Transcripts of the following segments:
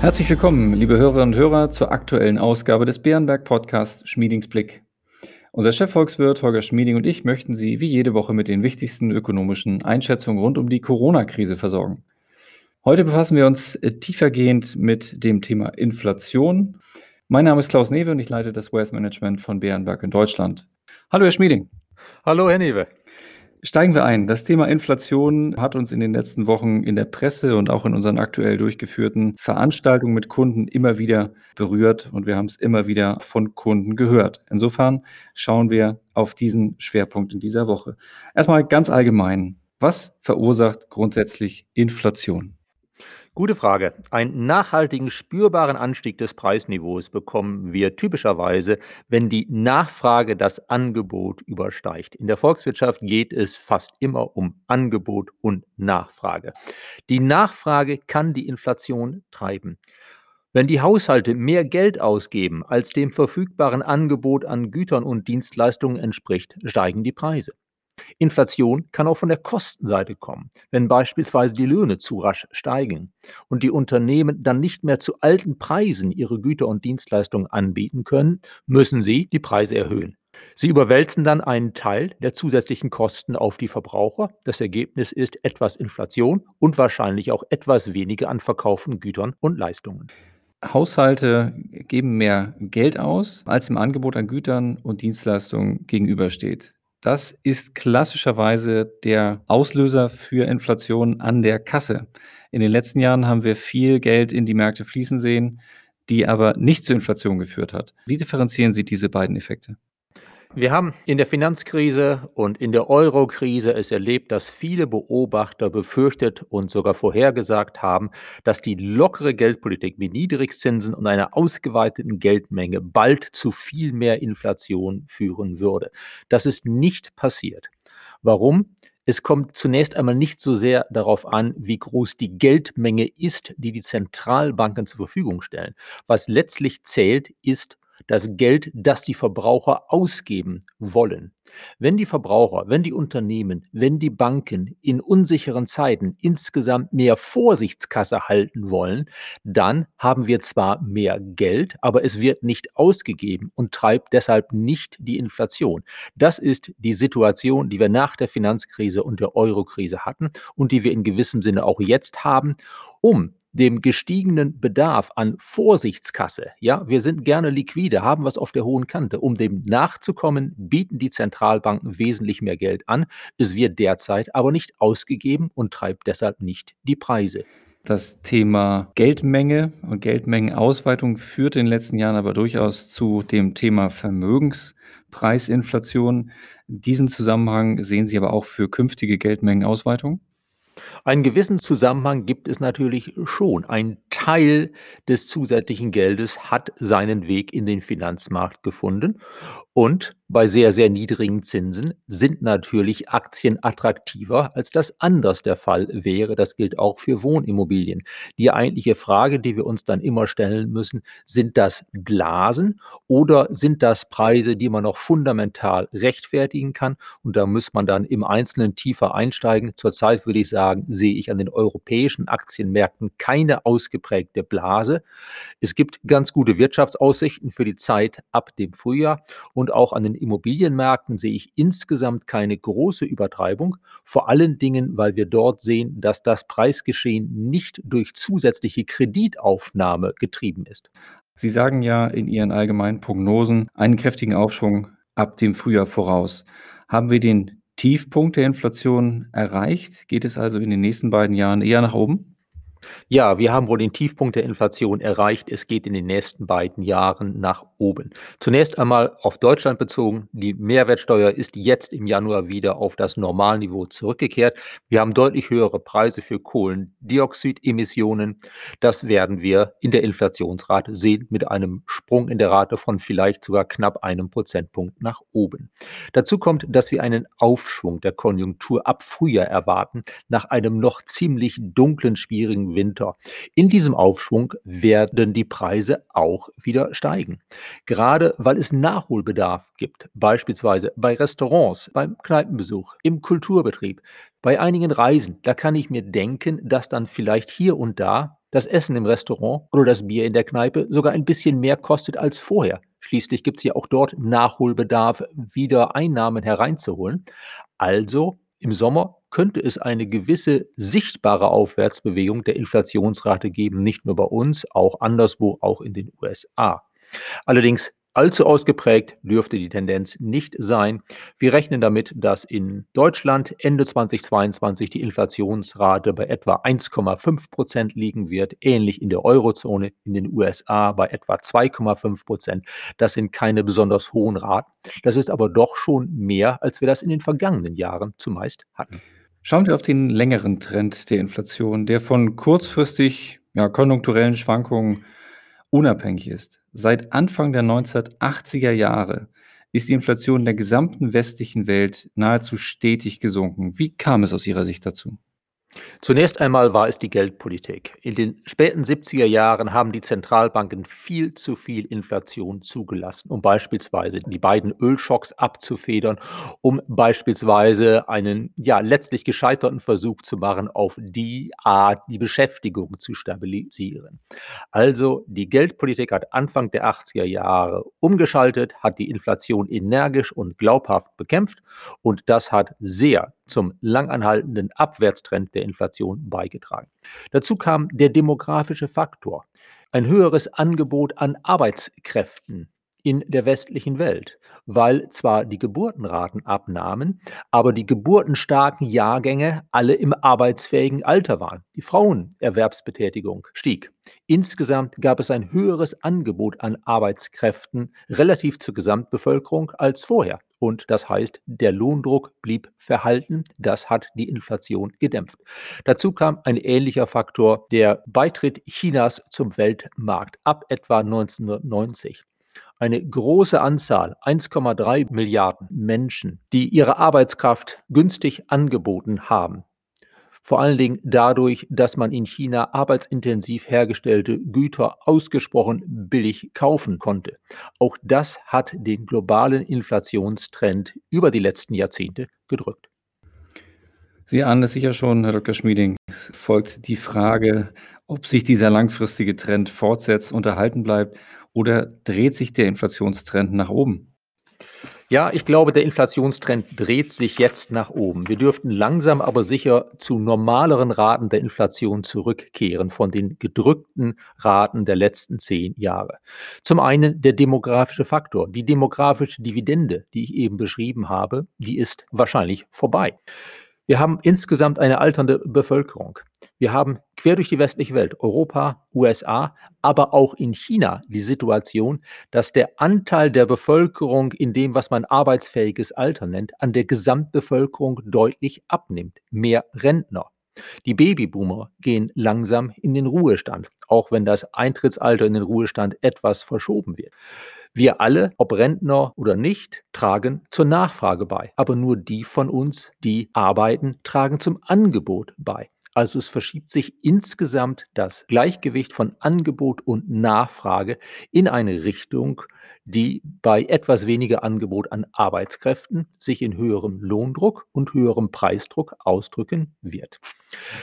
Herzlich willkommen, liebe Hörerinnen und Hörer, zur aktuellen Ausgabe des Bärenberg Podcasts Schmiedings Blick. Unser Chefvolkswirt Holger Schmieding und ich möchten Sie wie jede Woche mit den wichtigsten ökonomischen Einschätzungen rund um die Corona-Krise versorgen. Heute befassen wir uns äh, tiefergehend mit dem Thema Inflation. Mein Name ist Klaus Newe und ich leite das Wealth Management von Bärenberg in Deutschland. Hallo, Herr Schmieding. Hallo, Herr Newe. Steigen wir ein. Das Thema Inflation hat uns in den letzten Wochen in der Presse und auch in unseren aktuell durchgeführten Veranstaltungen mit Kunden immer wieder berührt und wir haben es immer wieder von Kunden gehört. Insofern schauen wir auf diesen Schwerpunkt in dieser Woche. Erstmal ganz allgemein. Was verursacht grundsätzlich Inflation? Gute Frage. Einen nachhaltigen, spürbaren Anstieg des Preisniveaus bekommen wir typischerweise, wenn die Nachfrage das Angebot übersteigt. In der Volkswirtschaft geht es fast immer um Angebot und Nachfrage. Die Nachfrage kann die Inflation treiben. Wenn die Haushalte mehr Geld ausgeben, als dem verfügbaren Angebot an Gütern und Dienstleistungen entspricht, steigen die Preise. Inflation kann auch von der Kostenseite kommen, wenn beispielsweise die Löhne zu rasch steigen und die Unternehmen dann nicht mehr zu alten Preisen ihre Güter und Dienstleistungen anbieten können, müssen sie die Preise erhöhen. Sie überwälzen dann einen Teil der zusätzlichen Kosten auf die Verbraucher. Das Ergebnis ist etwas Inflation und wahrscheinlich auch etwas weniger an verkauften Gütern und Leistungen. Haushalte geben mehr Geld aus, als im Angebot an Gütern und Dienstleistungen gegenübersteht. Das ist klassischerweise der Auslöser für Inflation an der Kasse. In den letzten Jahren haben wir viel Geld in die Märkte fließen sehen, die aber nicht zur Inflation geführt hat. Wie differenzieren Sie diese beiden Effekte? Wir haben in der Finanzkrise und in der Eurokrise es erlebt, dass viele Beobachter befürchtet und sogar vorhergesagt haben, dass die lockere Geldpolitik mit Niedrigzinsen und einer ausgeweiteten Geldmenge bald zu viel mehr Inflation führen würde. Das ist nicht passiert. Warum? Es kommt zunächst einmal nicht so sehr darauf an, wie groß die Geldmenge ist, die die Zentralbanken zur Verfügung stellen. Was letztlich zählt, ist das Geld, das die Verbraucher ausgeben wollen. Wenn die Verbraucher, wenn die Unternehmen, wenn die Banken in unsicheren Zeiten insgesamt mehr Vorsichtskasse halten wollen, dann haben wir zwar mehr Geld, aber es wird nicht ausgegeben und treibt deshalb nicht die Inflation. Das ist die Situation, die wir nach der Finanzkrise und der Eurokrise hatten und die wir in gewissem Sinne auch jetzt haben, um dem gestiegenen Bedarf an Vorsichtskasse, ja, wir sind gerne liquide, haben was auf der hohen Kante, um dem nachzukommen, bieten die Zentralbanken wesentlich mehr Geld an. Es wird derzeit aber nicht ausgegeben und treibt deshalb nicht die Preise. Das Thema Geldmenge und Geldmengenausweitung führt in den letzten Jahren aber durchaus zu dem Thema Vermögenspreisinflation. Diesen Zusammenhang sehen Sie aber auch für künftige Geldmengenausweitung? Einen gewissen Zusammenhang gibt es natürlich schon. Ein Teil des zusätzlichen Geldes hat seinen Weg in den Finanzmarkt gefunden und bei sehr, sehr niedrigen Zinsen sind natürlich Aktien attraktiver, als das anders der Fall wäre. Das gilt auch für Wohnimmobilien. Die eigentliche Frage, die wir uns dann immer stellen müssen, sind das Blasen oder sind das Preise, die man noch fundamental rechtfertigen kann? Und da muss man dann im Einzelnen tiefer einsteigen. Zurzeit würde ich sagen, sehe ich an den europäischen Aktienmärkten keine ausgeprägte Blase. Es gibt ganz gute Wirtschaftsaussichten für die Zeit ab dem Frühjahr und auch an den Immobilienmärkten sehe ich insgesamt keine große Übertreibung, vor allen Dingen, weil wir dort sehen, dass das Preisgeschehen nicht durch zusätzliche Kreditaufnahme getrieben ist. Sie sagen ja in Ihren allgemeinen Prognosen einen kräftigen Aufschwung ab dem Frühjahr voraus. Haben wir den Tiefpunkt der Inflation erreicht? Geht es also in den nächsten beiden Jahren eher nach oben? Ja, wir haben wohl den Tiefpunkt der Inflation erreicht. Es geht in den nächsten beiden Jahren nach oben. Zunächst einmal auf Deutschland bezogen. Die Mehrwertsteuer ist jetzt im Januar wieder auf das Normalniveau zurückgekehrt. Wir haben deutlich höhere Preise für Kohlendioxidemissionen. Das werden wir in der Inflationsrate sehen mit einem Sprung in der Rate von vielleicht sogar knapp einem Prozentpunkt nach oben. Dazu kommt, dass wir einen Aufschwung der Konjunktur ab Frühjahr erwarten, nach einem noch ziemlich dunklen, schwierigen Winter. In diesem Aufschwung werden die Preise auch wieder steigen. Gerade weil es Nachholbedarf gibt, beispielsweise bei Restaurants, beim Kneipenbesuch, im Kulturbetrieb, bei einigen Reisen, da kann ich mir denken, dass dann vielleicht hier und da das Essen im Restaurant oder das Bier in der Kneipe sogar ein bisschen mehr kostet als vorher. Schließlich gibt es ja auch dort Nachholbedarf, wieder Einnahmen hereinzuholen. Also im Sommer könnte es eine gewisse sichtbare Aufwärtsbewegung der Inflationsrate geben, nicht nur bei uns, auch anderswo, auch in den USA. Allerdings Allzu ausgeprägt dürfte die Tendenz nicht sein. Wir rechnen damit, dass in Deutschland Ende 2022 die Inflationsrate bei etwa 1,5 Prozent liegen wird, ähnlich in der Eurozone, in den USA bei etwa 2,5 Prozent. Das sind keine besonders hohen Raten. Das ist aber doch schon mehr, als wir das in den vergangenen Jahren zumeist hatten. Schauen wir auf den längeren Trend der Inflation, der von kurzfristig ja, konjunkturellen Schwankungen unabhängig ist. Seit Anfang der 1980er Jahre ist die Inflation in der gesamten westlichen Welt nahezu stetig gesunken. Wie kam es aus Ihrer Sicht dazu? Zunächst einmal war es die Geldpolitik. In den späten 70er Jahren haben die Zentralbanken viel zu viel Inflation zugelassen, um beispielsweise die beiden Ölschocks abzufedern, um beispielsweise einen ja letztlich gescheiterten Versuch zu machen, auf die Art die Beschäftigung zu stabilisieren. Also die Geldpolitik hat Anfang der 80er Jahre umgeschaltet, hat die Inflation energisch und glaubhaft bekämpft und das hat sehr zum langanhaltenden Abwärtstrend der Inflation beigetragen. Dazu kam der demografische Faktor. Ein höheres Angebot an Arbeitskräften in der westlichen Welt, weil zwar die Geburtenraten abnahmen, aber die geburtenstarken Jahrgänge alle im arbeitsfähigen Alter waren. Die Frauenerwerbsbetätigung stieg. Insgesamt gab es ein höheres Angebot an Arbeitskräften relativ zur Gesamtbevölkerung als vorher. Und das heißt, der Lohndruck blieb verhalten. Das hat die Inflation gedämpft. Dazu kam ein ähnlicher Faktor, der Beitritt Chinas zum Weltmarkt ab etwa 1990 eine große Anzahl, 1,3 Milliarden Menschen, die ihre Arbeitskraft günstig angeboten haben. Vor allen Dingen dadurch, dass man in China arbeitsintensiv hergestellte Güter ausgesprochen billig kaufen konnte. Auch das hat den globalen Inflationstrend über die letzten Jahrzehnte gedrückt. Sie ahnen es sicher schon, Herr Dr. Schmieding. Es folgt die Frage, ob sich dieser langfristige Trend fortsetzt und erhalten bleibt oder dreht sich der Inflationstrend nach oben? Ja, ich glaube, der Inflationstrend dreht sich jetzt nach oben. Wir dürften langsam aber sicher zu normaleren Raten der Inflation zurückkehren von den gedrückten Raten der letzten zehn Jahre. Zum einen der demografische Faktor. Die demografische Dividende, die ich eben beschrieben habe, die ist wahrscheinlich vorbei. Wir haben insgesamt eine alternde Bevölkerung. Wir haben quer durch die westliche Welt, Europa, USA, aber auch in China die Situation, dass der Anteil der Bevölkerung in dem, was man arbeitsfähiges Alter nennt, an der Gesamtbevölkerung deutlich abnimmt. Mehr Rentner. Die Babyboomer gehen langsam in den Ruhestand, auch wenn das Eintrittsalter in den Ruhestand etwas verschoben wird. Wir alle, ob Rentner oder nicht, tragen zur Nachfrage bei. Aber nur die von uns, die arbeiten, tragen zum Angebot bei. Also es verschiebt sich insgesamt das Gleichgewicht von Angebot und Nachfrage in eine Richtung, die bei etwas weniger Angebot an Arbeitskräften sich in höherem Lohndruck und höherem Preisdruck ausdrücken wird.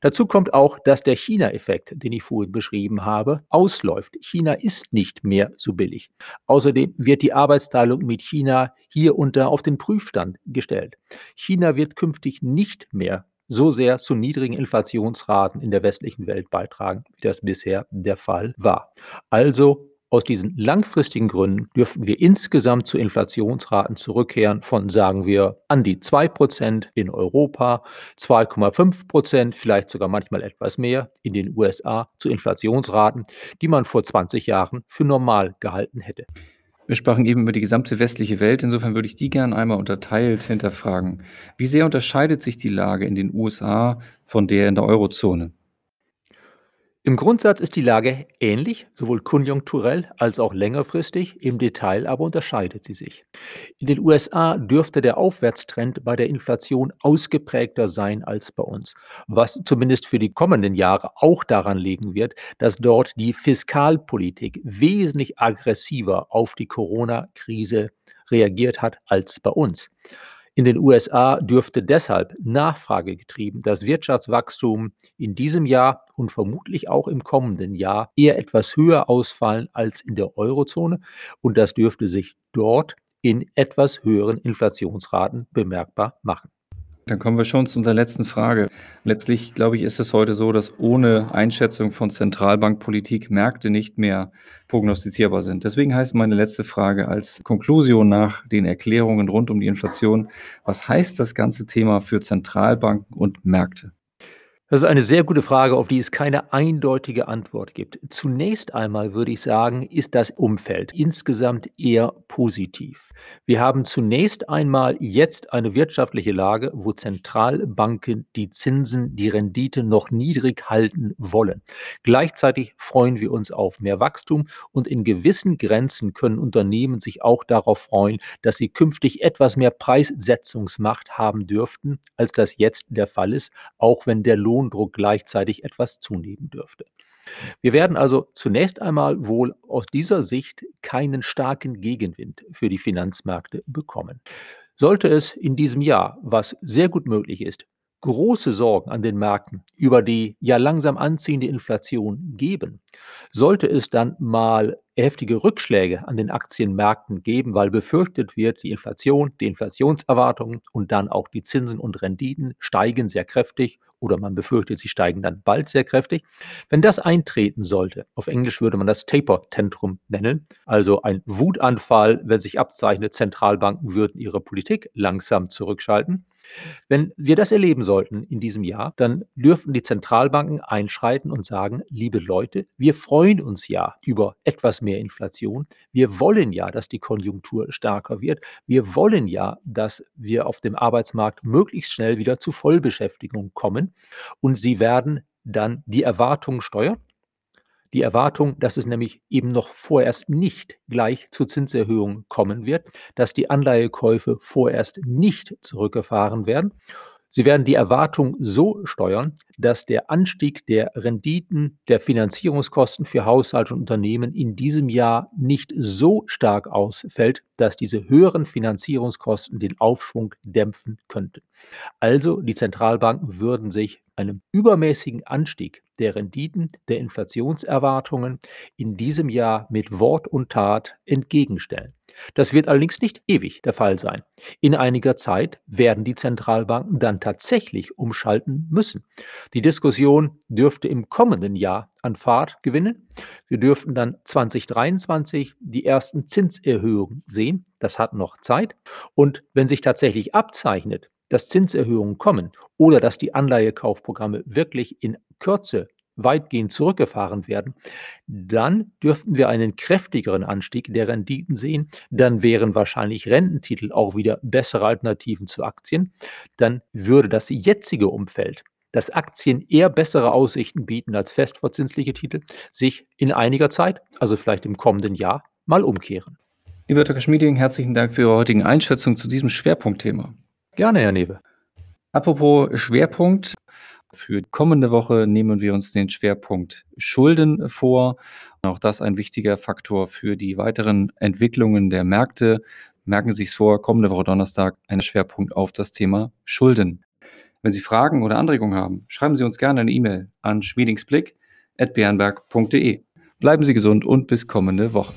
Dazu kommt auch, dass der China-Effekt, den ich vorhin beschrieben habe, ausläuft. China ist nicht mehr so billig. Außerdem wird die Arbeitsteilung mit China hier unter auf den Prüfstand gestellt. China wird künftig nicht mehr so sehr zu niedrigen Inflationsraten in der westlichen Welt beitragen, wie das bisher der Fall war. Also aus diesen langfristigen Gründen dürften wir insgesamt zu Inflationsraten zurückkehren von, sagen wir, an die 2% in Europa, 2,5%, vielleicht sogar manchmal etwas mehr in den USA zu Inflationsraten, die man vor 20 Jahren für normal gehalten hätte. Wir sprachen eben über die gesamte westliche Welt. Insofern würde ich die gerne einmal unterteilt hinterfragen. Wie sehr unterscheidet sich die Lage in den USA von der in der Eurozone? Im Grundsatz ist die Lage ähnlich, sowohl konjunkturell als auch längerfristig, im Detail aber unterscheidet sie sich. In den USA dürfte der Aufwärtstrend bei der Inflation ausgeprägter sein als bei uns, was zumindest für die kommenden Jahre auch daran liegen wird, dass dort die Fiskalpolitik wesentlich aggressiver auf die Corona-Krise reagiert hat als bei uns. In den USA dürfte deshalb nachfragegetrieben das Wirtschaftswachstum in diesem Jahr und vermutlich auch im kommenden Jahr eher etwas höher ausfallen als in der Eurozone und das dürfte sich dort in etwas höheren Inflationsraten bemerkbar machen. Dann kommen wir schon zu unserer letzten Frage. Letztlich, glaube ich, ist es heute so, dass ohne Einschätzung von Zentralbankpolitik Märkte nicht mehr prognostizierbar sind. Deswegen heißt meine letzte Frage als Konklusion nach den Erklärungen rund um die Inflation, was heißt das ganze Thema für Zentralbanken und Märkte? Das ist eine sehr gute Frage, auf die es keine eindeutige Antwort gibt. Zunächst einmal würde ich sagen, ist das Umfeld insgesamt eher positiv. Wir haben zunächst einmal jetzt eine wirtschaftliche Lage, wo Zentralbanken die Zinsen, die Rendite noch niedrig halten wollen. Gleichzeitig freuen wir uns auf mehr Wachstum und in gewissen Grenzen können Unternehmen sich auch darauf freuen, dass sie künftig etwas mehr Preissetzungsmacht haben dürften, als das jetzt der Fall ist, auch wenn der Lohn Lohndruck gleichzeitig etwas zunehmen dürfte. Wir werden also zunächst einmal wohl aus dieser Sicht keinen starken Gegenwind für die Finanzmärkte bekommen. Sollte es in diesem Jahr, was sehr gut möglich ist, große Sorgen an den Märkten über die ja langsam anziehende Inflation geben, sollte es dann mal heftige Rückschläge an den Aktienmärkten geben, weil befürchtet wird, die Inflation, die Inflationserwartungen und dann auch die Zinsen und Renditen steigen sehr kräftig oder man befürchtet, sie steigen dann bald sehr kräftig. Wenn das eintreten sollte, auf Englisch würde man das Taper-Tantrum nennen, also ein Wutanfall, wenn sich abzeichnet, Zentralbanken würden ihre Politik langsam zurückschalten, wenn wir das erleben sollten in diesem Jahr, dann dürften die Zentralbanken einschreiten und sagen, liebe Leute, wir freuen uns ja über etwas mehr Inflation. Wir wollen ja, dass die Konjunktur stärker wird. Wir wollen ja, dass wir auf dem Arbeitsmarkt möglichst schnell wieder zu Vollbeschäftigung kommen. Und sie werden dann die Erwartungen steuern die Erwartung, dass es nämlich eben noch vorerst nicht gleich zu Zinserhöhungen kommen wird, dass die Anleihekäufe vorerst nicht zurückgefahren werden. Sie werden die Erwartung so steuern, dass der Anstieg der Renditen, der Finanzierungskosten für Haushalte und Unternehmen in diesem Jahr nicht so stark ausfällt, dass diese höheren Finanzierungskosten den Aufschwung dämpfen könnten. Also die Zentralbanken würden sich einem übermäßigen Anstieg der Renditen, der Inflationserwartungen in diesem Jahr mit Wort und Tat entgegenstellen. Das wird allerdings nicht ewig der Fall sein. In einiger Zeit werden die Zentralbanken dann tatsächlich umschalten müssen. Die Diskussion dürfte im kommenden Jahr an Fahrt gewinnen. Wir dürften dann 2023 die ersten Zinserhöhungen sehen. Das hat noch Zeit. Und wenn sich tatsächlich abzeichnet, dass Zinserhöhungen kommen oder dass die Anleihekaufprogramme wirklich in Kürze weitgehend zurückgefahren werden, dann dürften wir einen kräftigeren Anstieg der Renditen sehen. Dann wären wahrscheinlich Rententitel auch wieder bessere Alternativen zu Aktien. Dann würde das jetzige Umfeld, dass Aktien eher bessere Aussichten bieten als festverzinsliche Titel, sich in einiger Zeit, also vielleicht im kommenden Jahr, mal umkehren. Lieber Dr. Schmieding, herzlichen Dank für Ihre heutige Einschätzung zu diesem Schwerpunktthema. Gerne, Herr Newe. Apropos Schwerpunkt. Für kommende Woche nehmen wir uns den Schwerpunkt Schulden vor. Auch das ein wichtiger Faktor für die weiteren Entwicklungen der Märkte. Merken Sie es vor, kommende Woche Donnerstag ein Schwerpunkt auf das Thema Schulden. Wenn Sie Fragen oder Anregungen haben, schreiben Sie uns gerne eine E-Mail an schmiedingsblick.bernberg.de. Bleiben Sie gesund und bis kommende Woche.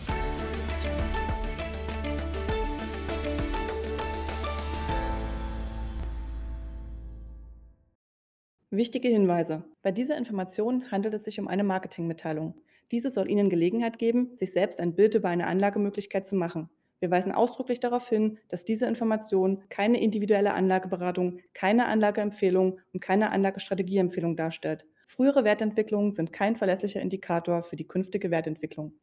Wichtige Hinweise. Bei dieser Information handelt es sich um eine Marketingmitteilung. Diese soll Ihnen Gelegenheit geben, sich selbst ein Bild über eine Anlagemöglichkeit zu machen. Wir weisen ausdrücklich darauf hin, dass diese Information keine individuelle Anlageberatung, keine Anlageempfehlung und keine Anlagestrategieempfehlung darstellt. Frühere Wertentwicklungen sind kein verlässlicher Indikator für die künftige Wertentwicklung.